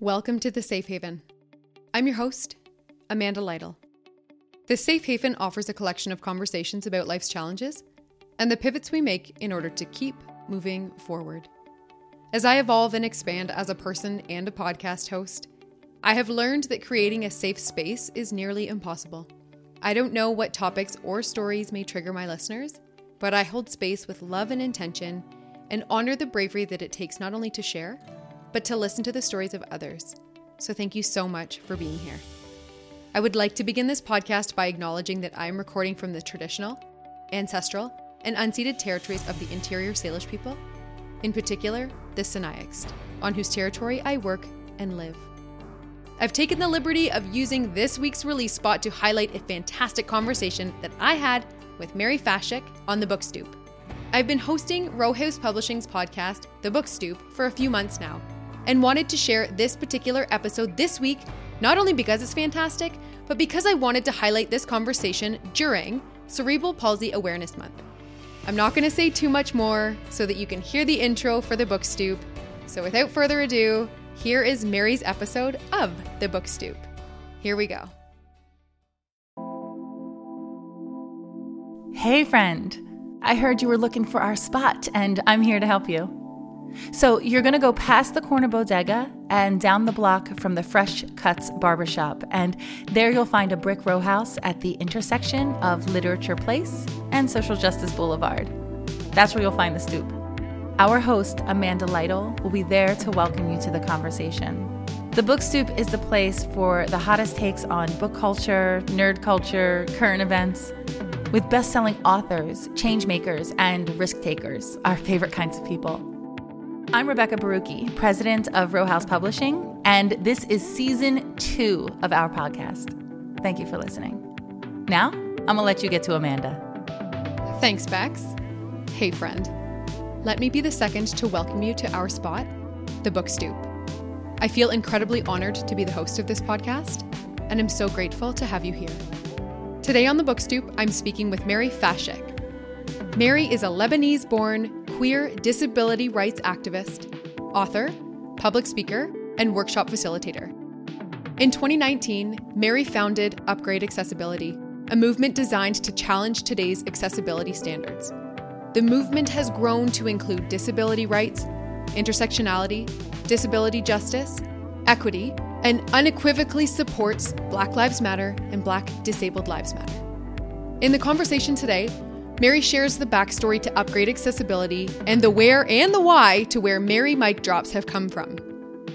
Welcome to the Safe Haven. I'm your host, Amanda Lytle. The Safe Haven offers a collection of conversations about life's challenges and the pivots we make in order to keep moving forward. As I evolve and expand as a person and a podcast host, I have learned that creating a safe space is nearly impossible. I don't know what topics or stories may trigger my listeners, but I hold space with love and intention and honor the bravery that it takes not only to share, but to listen to the stories of others. So thank you so much for being here. I would like to begin this podcast by acknowledging that I am recording from the traditional, ancestral, and unceded territories of the interior Salish people, in particular, the Sinixt, on whose territory I work and live. I've taken the liberty of using this week's release spot to highlight a fantastic conversation that I had with Mary Fashik on the Book Stoop. I've been hosting Row House Publishing's podcast, The Book Stoop, for a few months now, and wanted to share this particular episode this week, not only because it's fantastic, but because I wanted to highlight this conversation during Cerebral Palsy Awareness Month. I'm not going to say too much more so that you can hear the intro for the book stoop. So without further ado, here is Mary's episode of the book stoop. Here we go. Hey, friend. I heard you were looking for our spot, and I'm here to help you. So you're going to go past the corner bodega and down the block from the Fresh Cuts Barbershop, and there you'll find a brick row house at the intersection of Literature Place and Social Justice Boulevard. That's where you'll find the stoop. Our host, Amanda Lytle, will be there to welcome you to the conversation. The Book Stoop is the place for the hottest takes on book culture, nerd culture, current events, with best selling authors, change makers, and risk takers, our favorite kinds of people. I'm Rebecca Barucki, president of Row House Publishing, and this is season two of our podcast. Thank you for listening. Now, I'm gonna let you get to Amanda. Thanks, Bex. Hey, friend. Let me be the second to welcome you to our spot, the Book Stoop. I feel incredibly honored to be the host of this podcast, and I'm so grateful to have you here. Today on the Book Stoop, I'm speaking with Mary Fashik. Mary is a Lebanese born queer disability rights activist, author, public speaker, and workshop facilitator. In 2019, Mary founded Upgrade Accessibility, a movement designed to challenge today's accessibility standards. The movement has grown to include disability rights, intersectionality, disability justice, equity, and unequivocally supports Black Lives Matter and Black Disabled Lives Matter. In the conversation today, Mary shares the backstory to upgrade accessibility and the where and the why to where Mary mic drops have come from.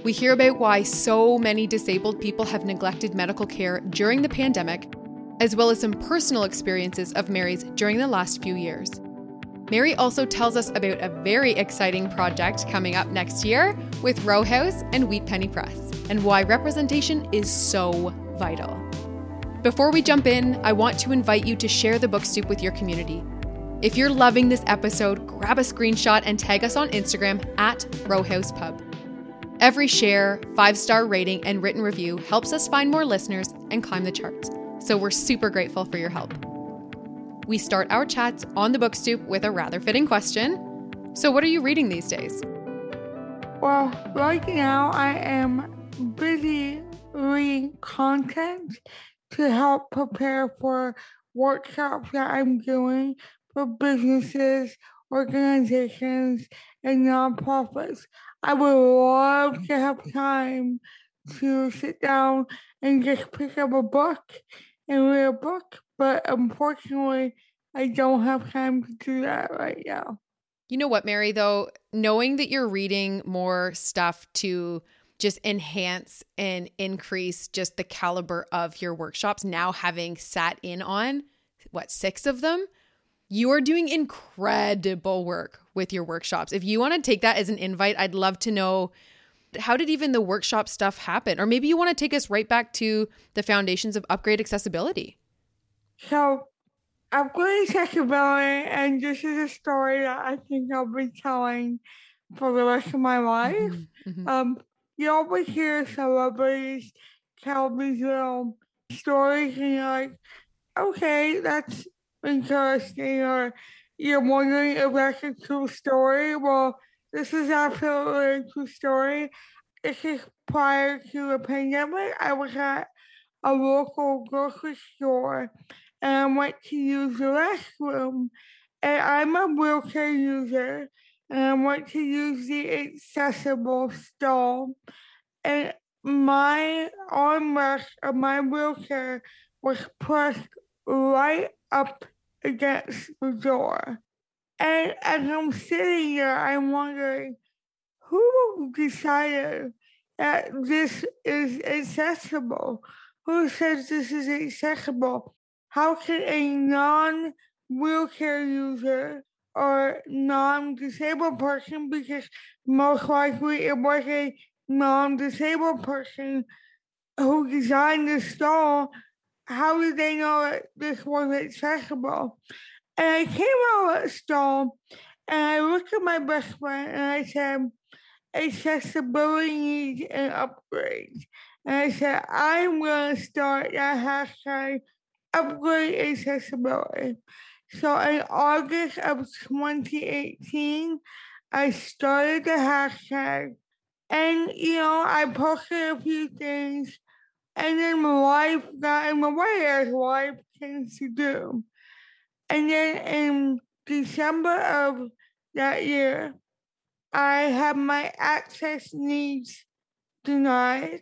We hear about why so many disabled people have neglected medical care during the pandemic, as well as some personal experiences of Mary's during the last few years. Mary also tells us about a very exciting project coming up next year with Row House and Wheat Penny Press, and why representation is so vital. Before we jump in, I want to invite you to share the book with your community. If you're loving this episode, grab a screenshot and tag us on Instagram at Rowhouse Pub. Every share, five star rating, and written review helps us find more listeners and climb the charts, so we're super grateful for your help. We start our chats on the book stoop with a rather fitting question. So, what are you reading these days? Well, right now I am busy reading content to help prepare for workshops that I'm doing for businesses, organizations, and nonprofits. I would love to have time to sit down and just pick up a book and read a book, but unfortunately, I don't have time to do that right now. You know what, Mary, though, knowing that you're reading more stuff to just enhance and increase just the caliber of your workshops, now having sat in on what, six of them? You are doing incredible work with your workshops. If you want to take that as an invite, I'd love to know how did even the workshop stuff happen? Or maybe you want to take us right back to the foundations of upgrade accessibility. So, upgrade accessibility, and this is a story that I think I'll be telling for the rest of my life. Mm-hmm, mm-hmm. Um, you always hear celebrities tell these little stories, and you're like, okay, that's interesting or you're wondering if that's a true story. Well, this is absolutely a true story. this is prior to the pandemic. I was at a local grocery store and I went to use the restroom. And I'm a wheelchair user and I went to use the accessible stall. And my armrest of my wheelchair was pressed right up against the door. And as I'm sitting here, I'm wondering who decided that this is accessible? Who says this is accessible? How can a non wheelchair user or non disabled person, because most likely it was a non disabled person who designed the stall, how did they know that this was accessible? And I came out of the stall and I looked at my best friend and I said, accessibility needs an upgrade. And I said, I'm going to start that hashtag upgrade accessibility. So in August of 2018, I started the hashtag and, you know, I posted a few things and then my life got in my way as life tends to do. And then in December of that year, I had my access needs denied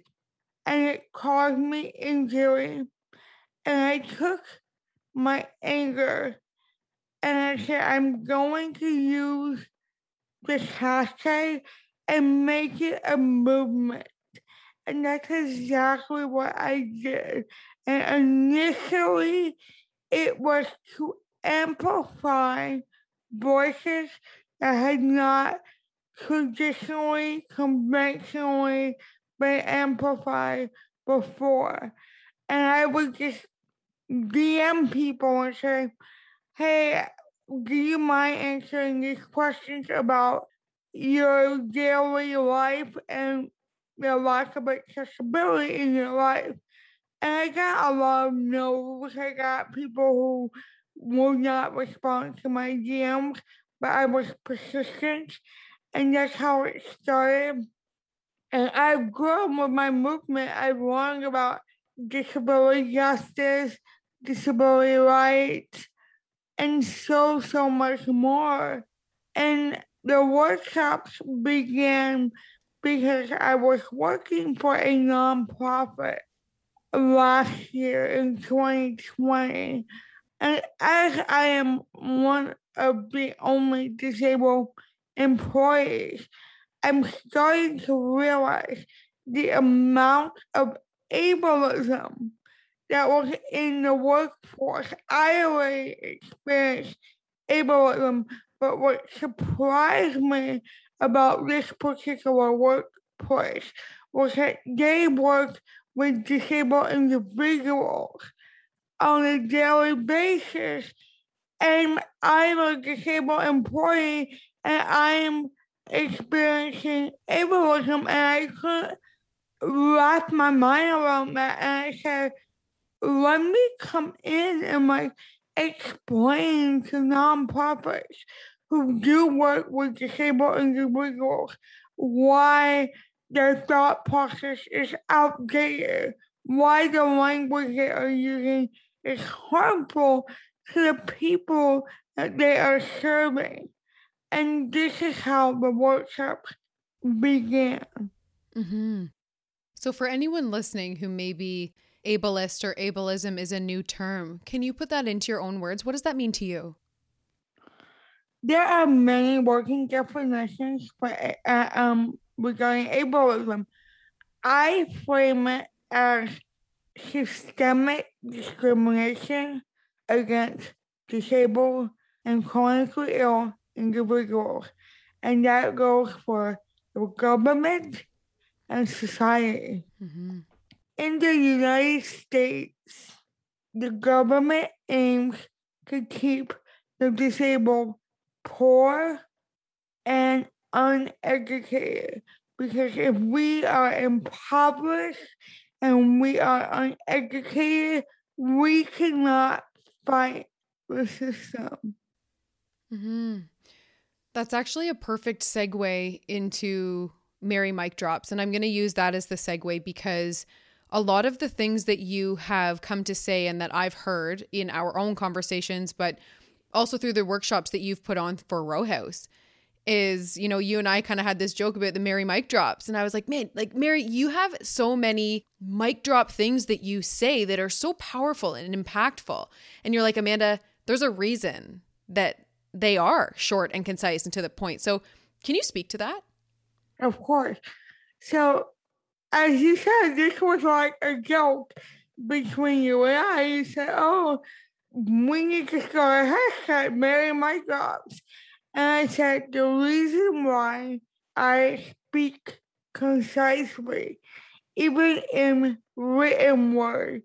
and it caused me injury. And I took my anger and I said, I'm going to use this hashtag and make it a movement. And that's exactly what I did. And initially, it was to amplify voices that had not traditionally, conventionally been amplified before. And I would just DM people and say, hey, do you mind answering these questions about your daily life and the lack of accessibility in your life? And I got a lot of no's. I got people who would not respond to my DMs, but I was persistent and that's how it started. And I've grown with my movement. I've learned about disability justice, disability rights, and so, so much more. And the workshops began because I was working for a nonprofit last year in 2020. And as I am one of the only disabled employees, I'm starting to realize the amount of ableism that was in the workforce. I already experienced ableism, but what surprised me about this particular workplace was that they worked with disabled individuals on a daily basis. And I'm a disabled employee and I'm experiencing ableism, and I couldn't wrap my mind around that. And I said, let me come in and like explain to nonprofits who do work with disabled individuals why their thought process is outdated, why the language they are using is harmful to the people that they are serving. And this is how the workshop began. Mm-hmm. So, for anyone listening who may be ableist or ableism is a new term, can you put that into your own words? What does that mean to you? There are many working definitions for uh, um, regarding ableism. I frame it as systemic discrimination against disabled and chronically ill individuals, and that goes for the government and society. Mm-hmm. In the United States, the government aims to keep the disabled poor and uneducated because if we are impoverished and we are uneducated, we cannot fight the system. Mm-hmm. That's actually a perfect segue into Mary mic drops. And I'm going to use that as the segue because a lot of the things that you have come to say and that I've heard in our own conversations, but also through the workshops that you've put on for Row House is, you know, you and I kind of had this joke about the Mary mic drops. And I was like, man, like Mary, you have so many mic drop things that you say that are so powerful and impactful. And you're like, Amanda, there's a reason that they are short and concise and to the point. So can you speak to that? Of course. So, as you said, this was like a joke between you and I. You said, oh, we need to start a hashtag, mic drops. And I said, the reason why I speak concisely, even in written word,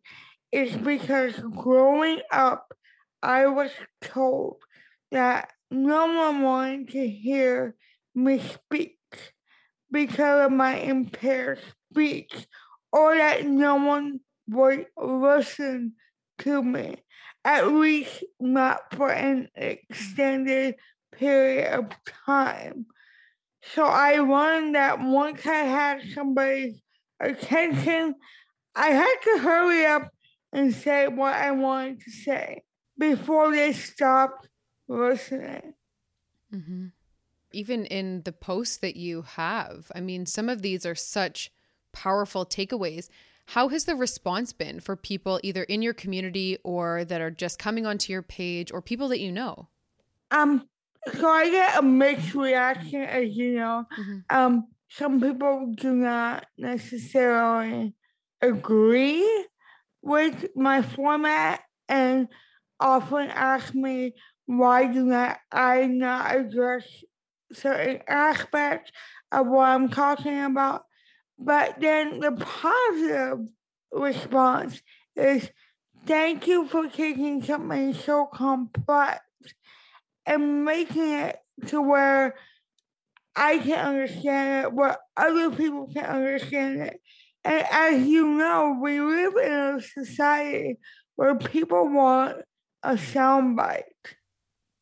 is because growing up, I was told that no one wanted to hear me speak because of my impaired speech, or that no one would listen to me, at least not for an extended period of time. So I learned that once I had somebody's attention, I had to hurry up and say what I wanted to say before they stopped listening. Mm-hmm. Even in the posts that you have, I mean, some of these are such powerful takeaways. How has the response been for people either in your community or that are just coming onto your page or people that you know? Um, so I get a mixed reaction, as you know. Mm-hmm. Um, some people do not necessarily agree with my format and often ask me why do not I not address certain aspects of what I'm talking about. But then the positive response is thank you for taking something so complex and making it to where I can understand it, where other people can understand it. And as you know, we live in a society where people want a soundbite.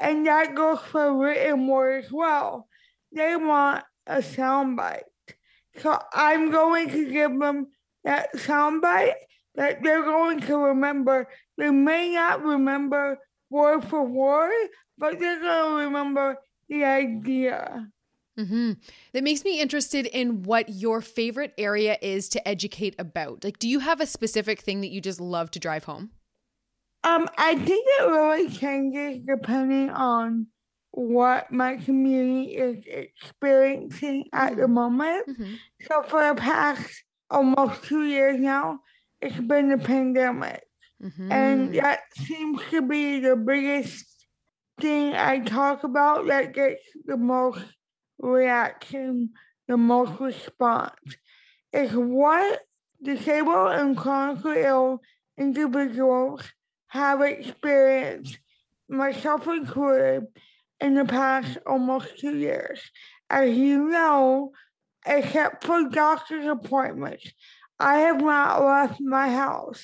And that goes for written word as well. They want a soundbite. So I'm going to give them that soundbite that they're going to remember. They may not remember word for word, but they're going to remember the idea. Mm-hmm. That makes me interested in what your favorite area is to educate about. Like, do you have a specific thing that you just love to drive home? Um, I think it really changes depending on what my community is experiencing at the mm-hmm. moment. Mm-hmm. So for the past almost two years now, it's been the pandemic. Mm-hmm. And that seems to be the biggest thing I talk about that gets the most reaction, the most response. Is what disabled and chronically ill individuals have experienced, myself included, in the past almost two years. As you know, except for doctor's appointments, I have not left my house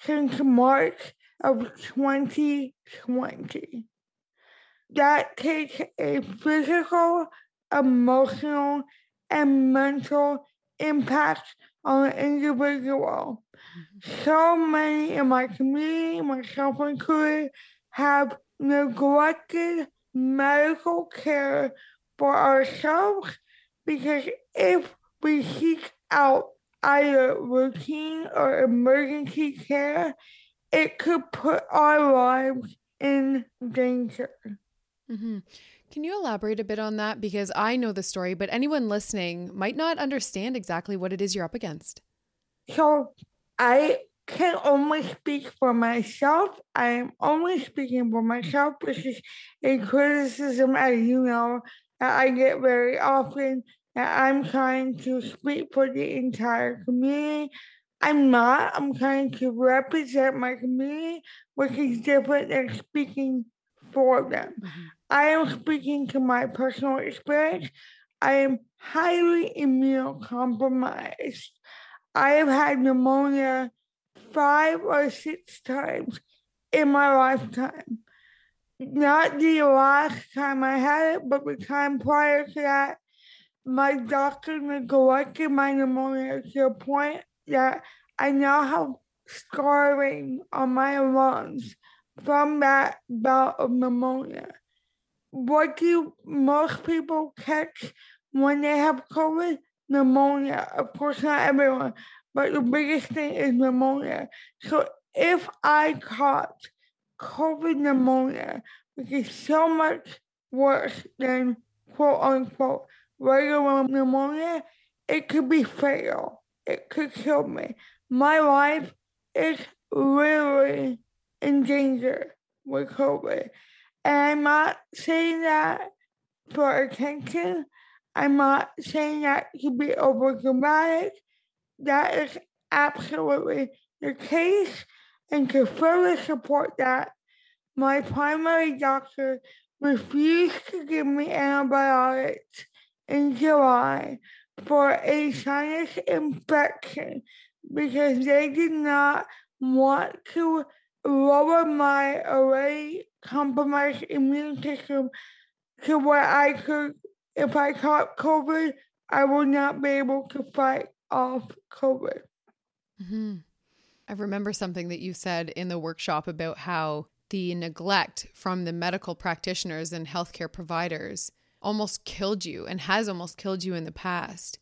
since March of 2020. That takes a physical, emotional, and mental impact on an individual. So many in my community, myself included, have neglected medical care for ourselves because if we seek out either routine or emergency care, it could put our lives in danger. Mm-hmm. Can you elaborate a bit on that? Because I know the story, but anyone listening might not understand exactly what it is you're up against. So I can only speak for myself. I am only speaking for myself. This is a criticism, as you know, that I get very often that I'm trying to speak for the entire community. I'm not. I'm trying to represent my community, which is different than speaking for them. Mm-hmm. I am speaking to my personal experience. I am highly immunocompromised. I have had pneumonia five or six times in my lifetime. Not the last time I had it, but the time prior to that, my doctor neglected my pneumonia to the point that I now have scarring on my lungs from that bout of pneumonia. What do most people catch when they have COVID? Pneumonia. Of course, not everyone, but the biggest thing is pneumonia. So if I caught COVID pneumonia, which is so much worse than quote unquote regular pneumonia, it could be fatal. It could kill me. My life is really in danger with COVID. And I'm not saying that for attention. I'm not saying that to be over dramatic. That is absolutely the case. And to further support that, my primary doctor refused to give me antibiotics in July for a sinus infection because they did not want to lower my already compromised immune system to where I could, if I caught COVID, I would not be able to fight off COVID. Mm-hmm. I remember something that you said in the workshop about how the neglect from the medical practitioners and healthcare providers almost killed you and has almost killed you in the past.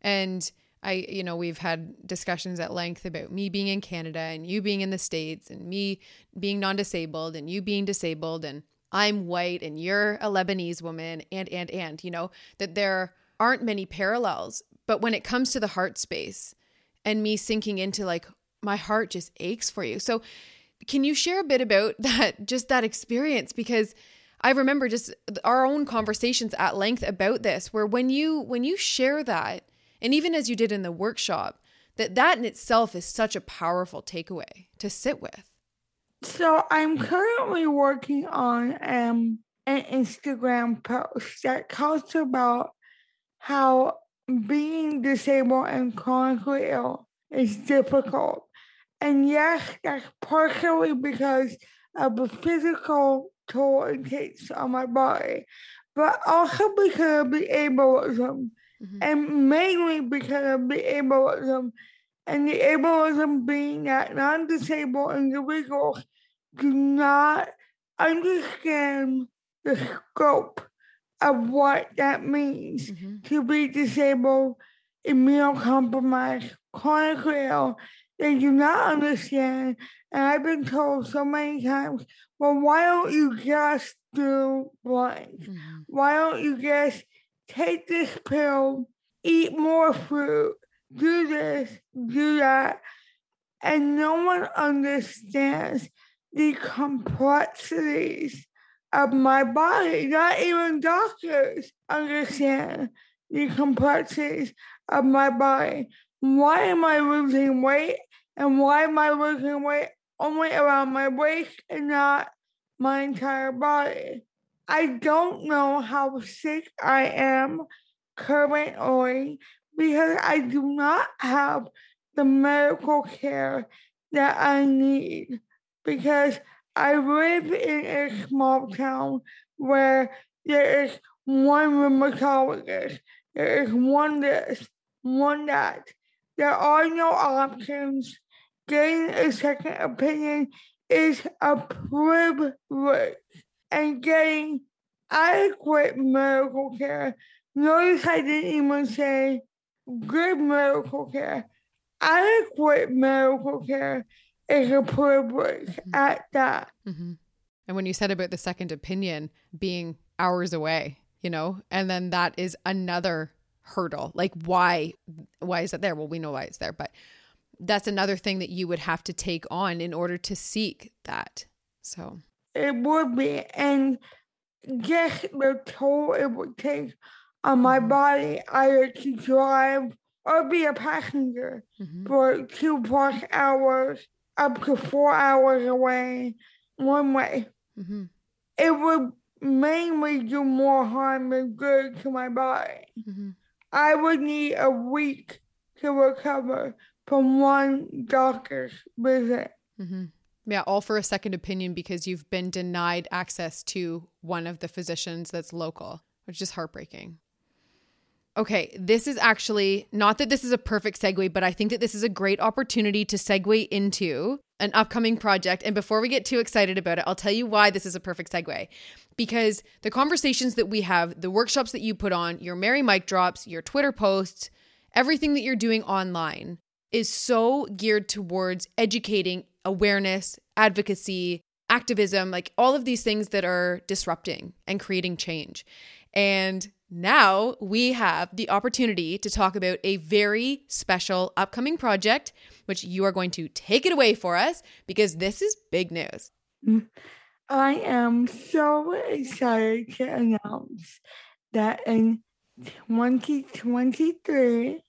And I, you know, we've had discussions at length about me being in Canada and you being in the States and me being non disabled and you being disabled and I'm white and you're a Lebanese woman and, and, and, you know, that there aren't many parallels. But when it comes to the heart space and me sinking into like, my heart just aches for you. So, can you share a bit about that, just that experience? Because I remember just our own conversations at length about this, where when you when you share that, and even as you did in the workshop, that that in itself is such a powerful takeaway to sit with. So I'm currently working on um, an Instagram post that talks about how being disabled and chronically ill is difficult. And yes, that's partially because of the physical toll it takes on my body, but also because of the ableism, mm-hmm. and mainly because of the ableism, and the ableism being that non disabled individuals do not understand the scope of what that means mm-hmm. to be disabled, immunocompromised, chronically ill. They do not understand. And I've been told so many times, well, why don't you just do blank? Mm-hmm. Why don't you just take this pill, eat more fruit, do this, do that? And no one understands the complexities of my body. Not even doctors understand the complexities of my body. Why am I losing weight? And why am I losing weight only around my waist and not my entire body? I don't know how sick I am currently because I do not have the medical care that I need because I live in a small town where there is one rheumatologist, there is one this, one that. There are no options. Getting a second opinion is a privilege, and getting adequate medical care. Notice I didn't even say good medical care. Adequate medical care is a privilege mm-hmm. at that. Mm-hmm. And when you said about the second opinion being hours away, you know, and then that is another hurdle. Like why why is it there? Well, we know why it's there, but that's another thing that you would have to take on in order to seek that. So it would be and just the toll it would take on my mm-hmm. body either to drive or be a passenger mm-hmm. for two plus hours up to four hours away one way. Mm-hmm. It would mainly do more harm than good to my body. Mm-hmm. I would need a week to recover from one doctor's visit. Mm-hmm. Yeah, all for a second opinion because you've been denied access to one of the physicians that's local, which is heartbreaking. Okay, this is actually not that this is a perfect segue, but I think that this is a great opportunity to segue into an upcoming project. And before we get too excited about it, I'll tell you why this is a perfect segue. Because the conversations that we have, the workshops that you put on, your Mary mic drops, your Twitter posts, everything that you're doing online is so geared towards educating awareness, advocacy, activism, like all of these things that are disrupting and creating change. And now we have the opportunity to talk about a very special upcoming project, which you are going to take it away for us because this is big news. Mm. I am so excited to announce that in 2023,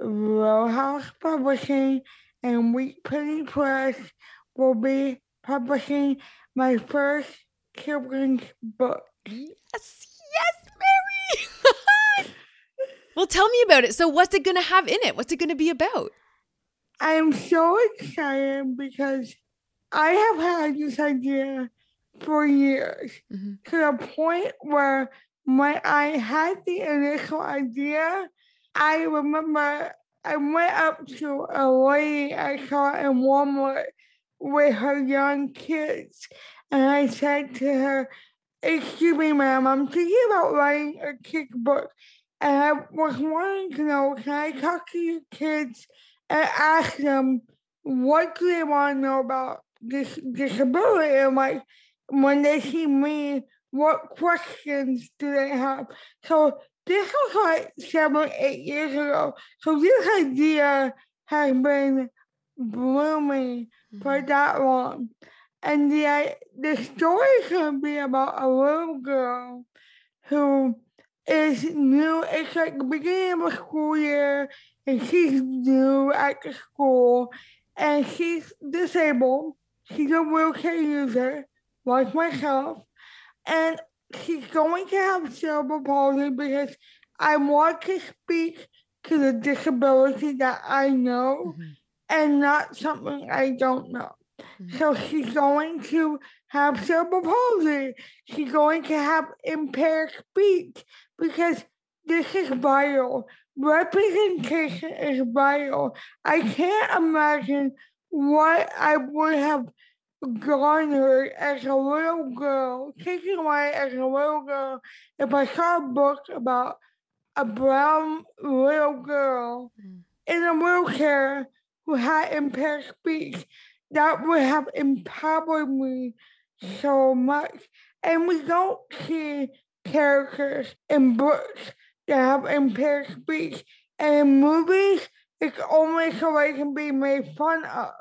Row House Publishing and Wheat Penny Press will be publishing my first children's book. Yes, Mary. Well, tell me about it. So, what's it going to have in it? What's it going to be about? I'm so excited because I have had this idea for years Mm-hmm. to the point where when I had the initial idea, I remember I went up to a lady I saw in Walmart with her young kids, and I said to her, Excuse me, ma'am, I'm thinking about writing a kick book, and I was wanting to know can I talk to your kids and ask them what do they want to know about this disability? And like, when they see me, what questions do they have? So this was like seven, eight years ago. So this idea has been blooming for mm-hmm. that long. And the the story is gonna be about a little girl who is new. It's like the beginning of a school year, and she's new at the school, and she's disabled. She's a wheelchair user, like myself, and she's going to have cerebral palsy because I want to speak to the disability that I know Mhm. and not something I don't know. Mhm. So she's going to have cerebral palsy. She's going to have impaired speech because this is vital. Representation is vital. I can't imagine what I would have garnered as a little girl, taken away as a little girl, if I saw a book about a brown little girl Mm. in a wheelchair who had impaired speech. That would have empowered me so much. And we don't see characters in books that have impaired speech. And in movies, it's only so they can be made fun of.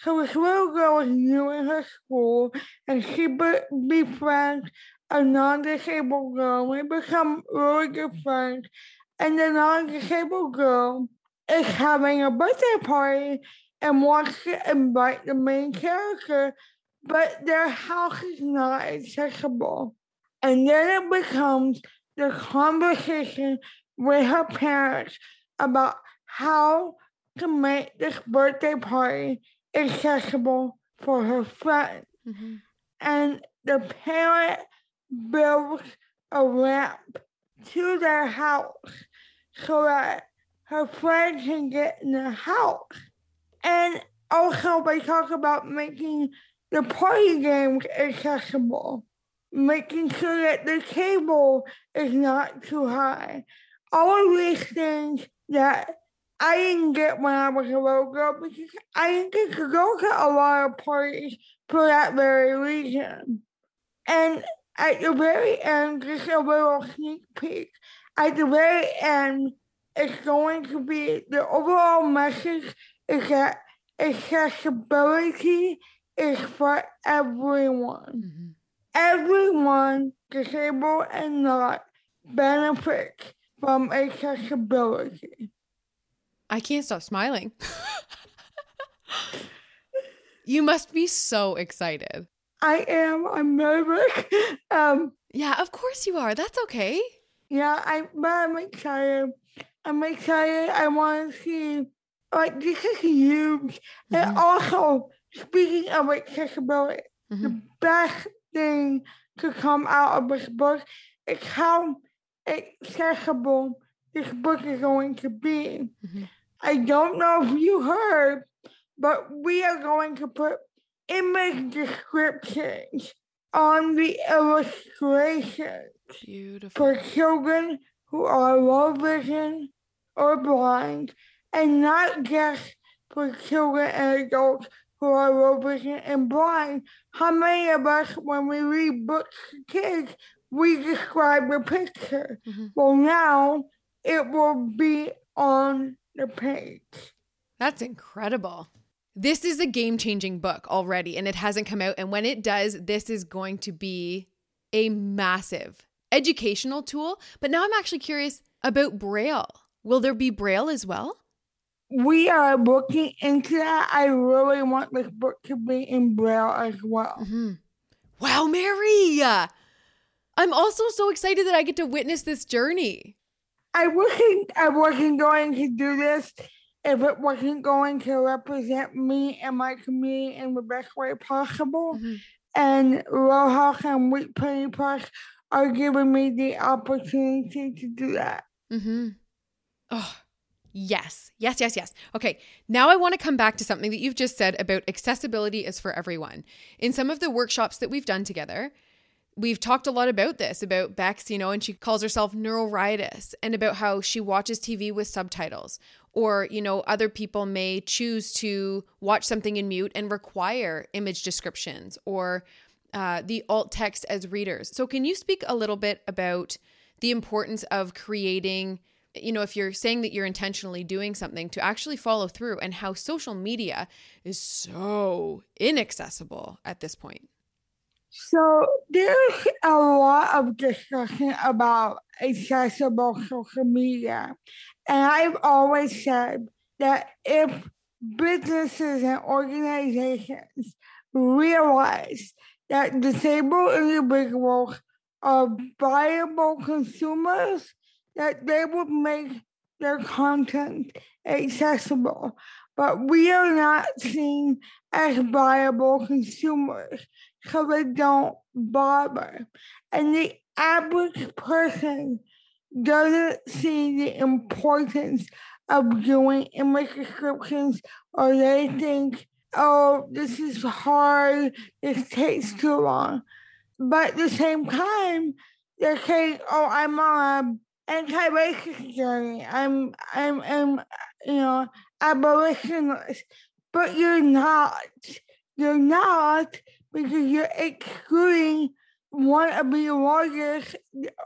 So this little girl is new in her school, and she be- befriends a non-disabled girl. We become really good friends, and the non-disabled girl is having a birthday party and wants to invite the main character, but their house is not accessible. And then it becomes the conversation with her parents about how to make this birthday party accessible for her friend. Mhm. And the parent builds a ramp to their house so that her friend can get in the house. And also, they talk about making the party games accessible, making sure that the table is not too high. All of these things that I didn't get when I was a little girl because I didn't get to go to a lot of parties for that very reason. And at the very end, just a little sneak peek, at the very end, it's going to be the overall message is that accessibility is for everyone. Mhm. Everyone, disabled and not, benefits from accessibility. I can't stop smiling. you must be so excited. I am. I'm nervous. Um, Yeah, of course you are. That's okay. yeah, I but I'm excited. I'm excited. I want to see like this is huge. And Mhm. also, speaking of accessibility, the Mhm. best thing to come out of this book is how accessible this book is going to be. Mm-hmm. I don't know if you heard, but we are going to put image descriptions on the illustrations Beautiful. for children who are low vision or blind, and not just for children and adults who are low and blind. How many of us, when we read books to kids, we describe the picture? Mm-hmm. Well, now it will be on the page. That's incredible. This is a game changing book already, and it hasn't come out. And when it does, this is going to be a massive educational tool. But now I'm actually curious about Braille. Will there be Braille as well? We are looking into that. I really want this book to be in Braille as well. Mm-hmm. Wow, Mary! I'm also so excited that I get to witness this journey. I wasn't I wasn't going to do this if it wasn't going to represent me and my community in the best way possible. Mm-hmm. And Row House and Wheat Penny Press are giving me the opportunity to do that. Mm-hmm. Oh, yes. Yes, yes, yes. Okay, now I want to come back to something that you've just said about accessibility is for everyone. In some of the workshops that we've done together, we've talked a lot about this about Bex, you know, and she calls herself neuroritis and about how she watches TV with subtitles. Or, you know, other people may choose to watch something in mute and require image descriptions or uh, the alt text as readers. So, can you speak a little bit about the importance of creating, you know, if you're saying that you're intentionally doing something to actually follow through and how social media is so inaccessible at this point? So there's a lot of discussion about accessible social media. And I've always said that if businesses and organizations realize that disabled individuals are viable consumers, that they would make their content accessible. But we are not seen as viable consumers so they don't bother. And the average person doesn't see the importance of doing image descriptions or they think, oh, this is hard, this takes too long. But at the same time, they're saying, oh, I'm on anti-racist journey. I'm, I'm, I'm, you know, abolitionist. But you're not. You're not because you're excluding one of the largest,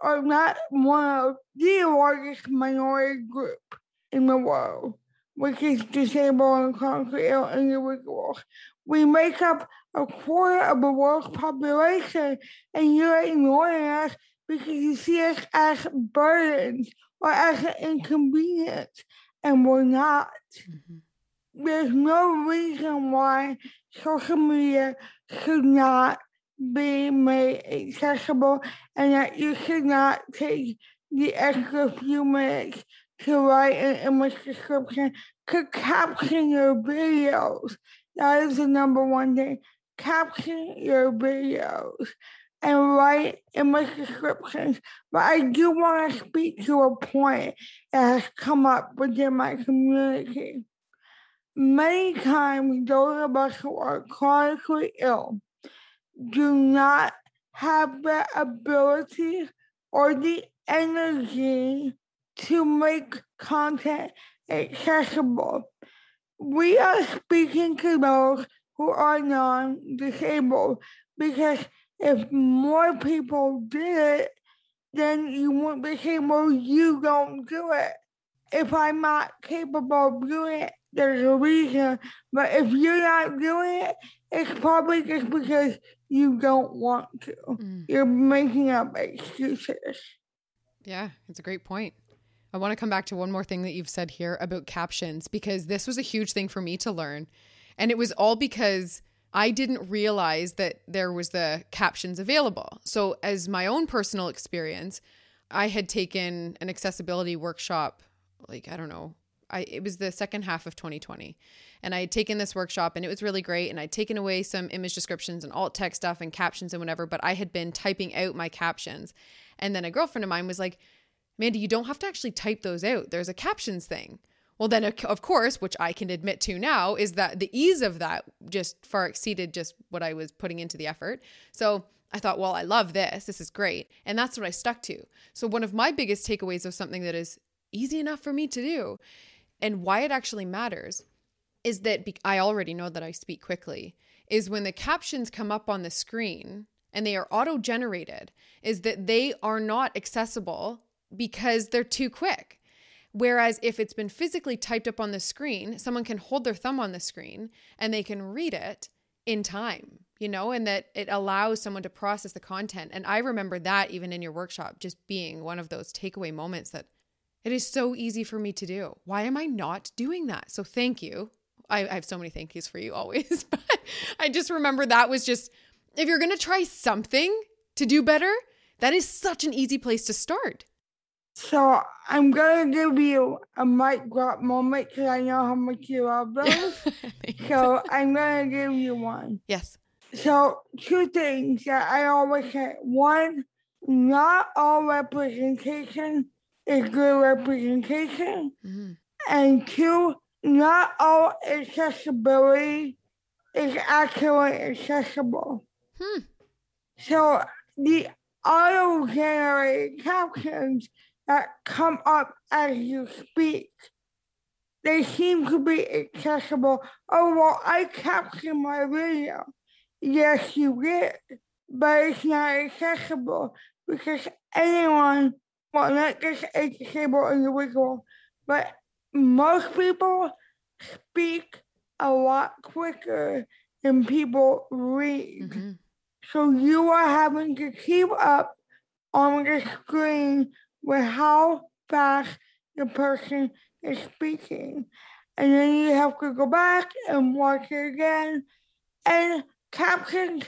or not one of the largest minority group in the world, which is disabled and chronically ill individuals. We make up a quarter of the world's population, and you're ignoring us because you see us as burdens or as an inconvenience, and we're not. Mm-hmm there's no reason why social media should not be made accessible and that you should not take the extra few minutes to write an image description to caption your videos. That is the number one thing. Caption your videos and write image descriptions. But I do want to speak to a point that has come up within my community. Many times, those of us who are chronically ill do not have the ability or the energy to make content accessible. We are speaking to those who are non disabled because if more people did it, then you won't be able, you don't do it. If I'm not capable of doing it, there's a reason. But if you're not doing it, it's probably just because you don't want to. Mm. You're making up excuses. Yeah, it's a great point. I want to come back to one more thing that you've said here about captions because this was a huge thing for me to learn. And it was all because I didn't realize that there was the captions available. So as my own personal experience, I had taken an accessibility workshop like I don't know, I it was the second half of 2020. And I had taken this workshop and it was really great. And I'd taken away some image descriptions and alt text stuff and captions and whatever, but I had been typing out my captions. And then a girlfriend of mine was like, Mandy, you don't have to actually type those out. There's a captions thing. Well, then, of course, which I can admit to now, is that the ease of that just far exceeded just what I was putting into the effort. So I thought, well, I love this. This is great. And that's what I stuck to. So, one of my biggest takeaways of something that is easy enough for me to do and why it actually matters is that be- I already know that I speak quickly, is when the captions come up on the screen and they are auto generated, is that they are not accessible because they're too quick. Whereas if it's been physically typed up on the screen, someone can hold their thumb on the screen and they can read it in time, you know, and that it allows someone to process the content. And I remember that even in your workshop, just being one of those takeaway moments that it is so easy for me to do. Why am I not doing that? So thank you. I, I have so many thank yous for you always, but I just remember that was just, if you're going to try something to do better, that is such an easy place to start. So I'm gonna give you a mic drop moment because I know how much you love those. so I'm gonna give you one. Yes. So two things that I always say. One, not all representation is good representation. Mm-hmm. And two, not all accessibility is actually accessible. Hmm. So the auto generated captions that come up as you speak. They seem to be accessible. Oh, well, I captured my video. Yes, you did, but it's not accessible because anyone, well, not just a disabled individual, but most people speak a lot quicker than people read. Mm-hmm. So you are having to keep up on the screen with how fast the person is speaking. And then you have to go back and watch it again. And captions,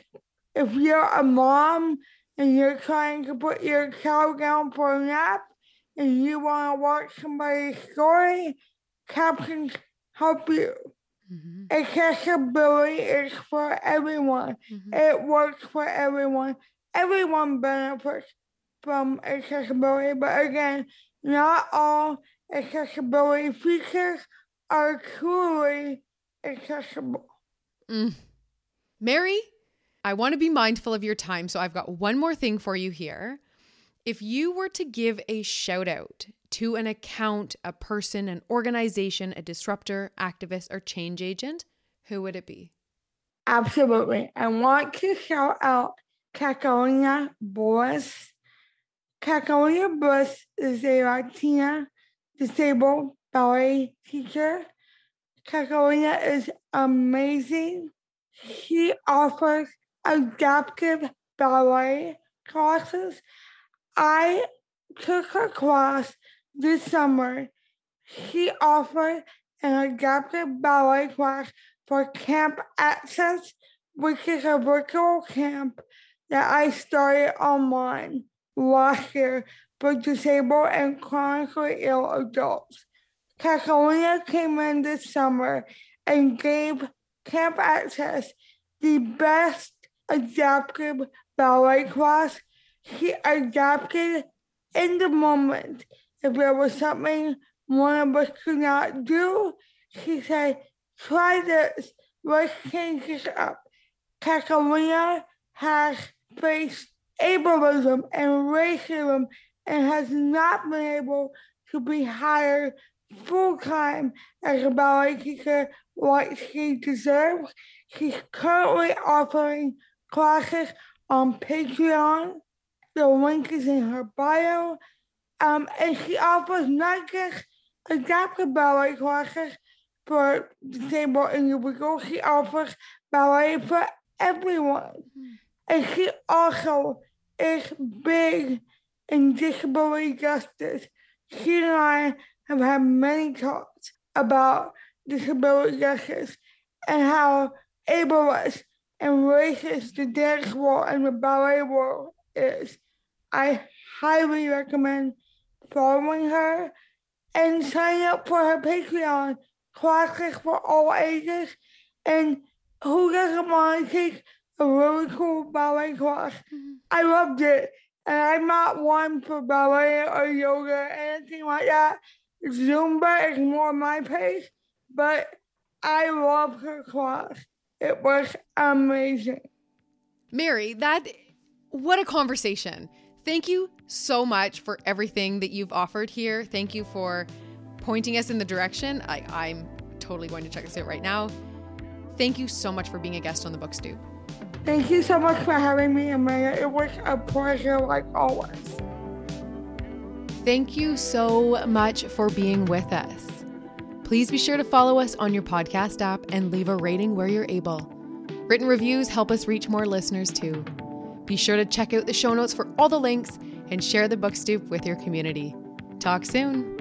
if you're a mom and you're trying to put your child down for a nap and you want to watch somebody's story, captions help you. Mm-hmm. Accessibility is for everyone. Mm-hmm. It works for everyone. Everyone benefits from accessibility, but again, not all accessibility features are truly accessible. Mm. Mary, I want to be mindful of your time, so I've got one more thing for you here. If you were to give a shout out to an account, a person, an organization, a disruptor, activist, or change agent, who would it be? Absolutely. I want to shout out Catalina Bliss Catalina Bliss is a Latina disabled ballet teacher. Catalina is amazing. She offers adaptive ballet classes. I took her class this summer. She offered an adaptive ballet class for Camp Access, which is a virtual camp that I started online year for disabled and chronically ill adults. Catalina came in this summer and gave Camp Access the best adaptive ballet class. She adapted in the moment. If there was something one of us could not do, she said, try this, let's change this up. Catalina has faced ableism and racism and has not been able to be hired full time as a ballet teacher like she deserves. She's currently offering classes on Patreon. The link is in her bio. Um, and she offers not just adaptive ballet classes for disabled individuals, she offers ballet for everyone. And she also is big in disability justice. She and I have had many talks about disability justice and how ableist and racist the dance world and the ballet world is. I highly recommend following her and sign up for her Patreon classes for all ages. And who doesn't want to take a really cool ballet class. Mm-hmm. I loved it. And I'm not one for ballet or yoga or anything like that. Zumba is more my pace, but I love her class. It was amazing. Mary, that what a conversation. Thank you so much for everything that you've offered here. Thank you for pointing us in the direction. I, I'm totally going to check this out right now. Thank you so much for being a guest on the Book Stoop. Thank you so much for having me, Amanda. It was a pleasure, like always. Thank you so much for being with us. Please be sure to follow us on your podcast app and leave a rating where you're able. Written reviews help us reach more listeners too. Be sure to check out the show notes for all the links and share the book stoop with your community. Talk soon.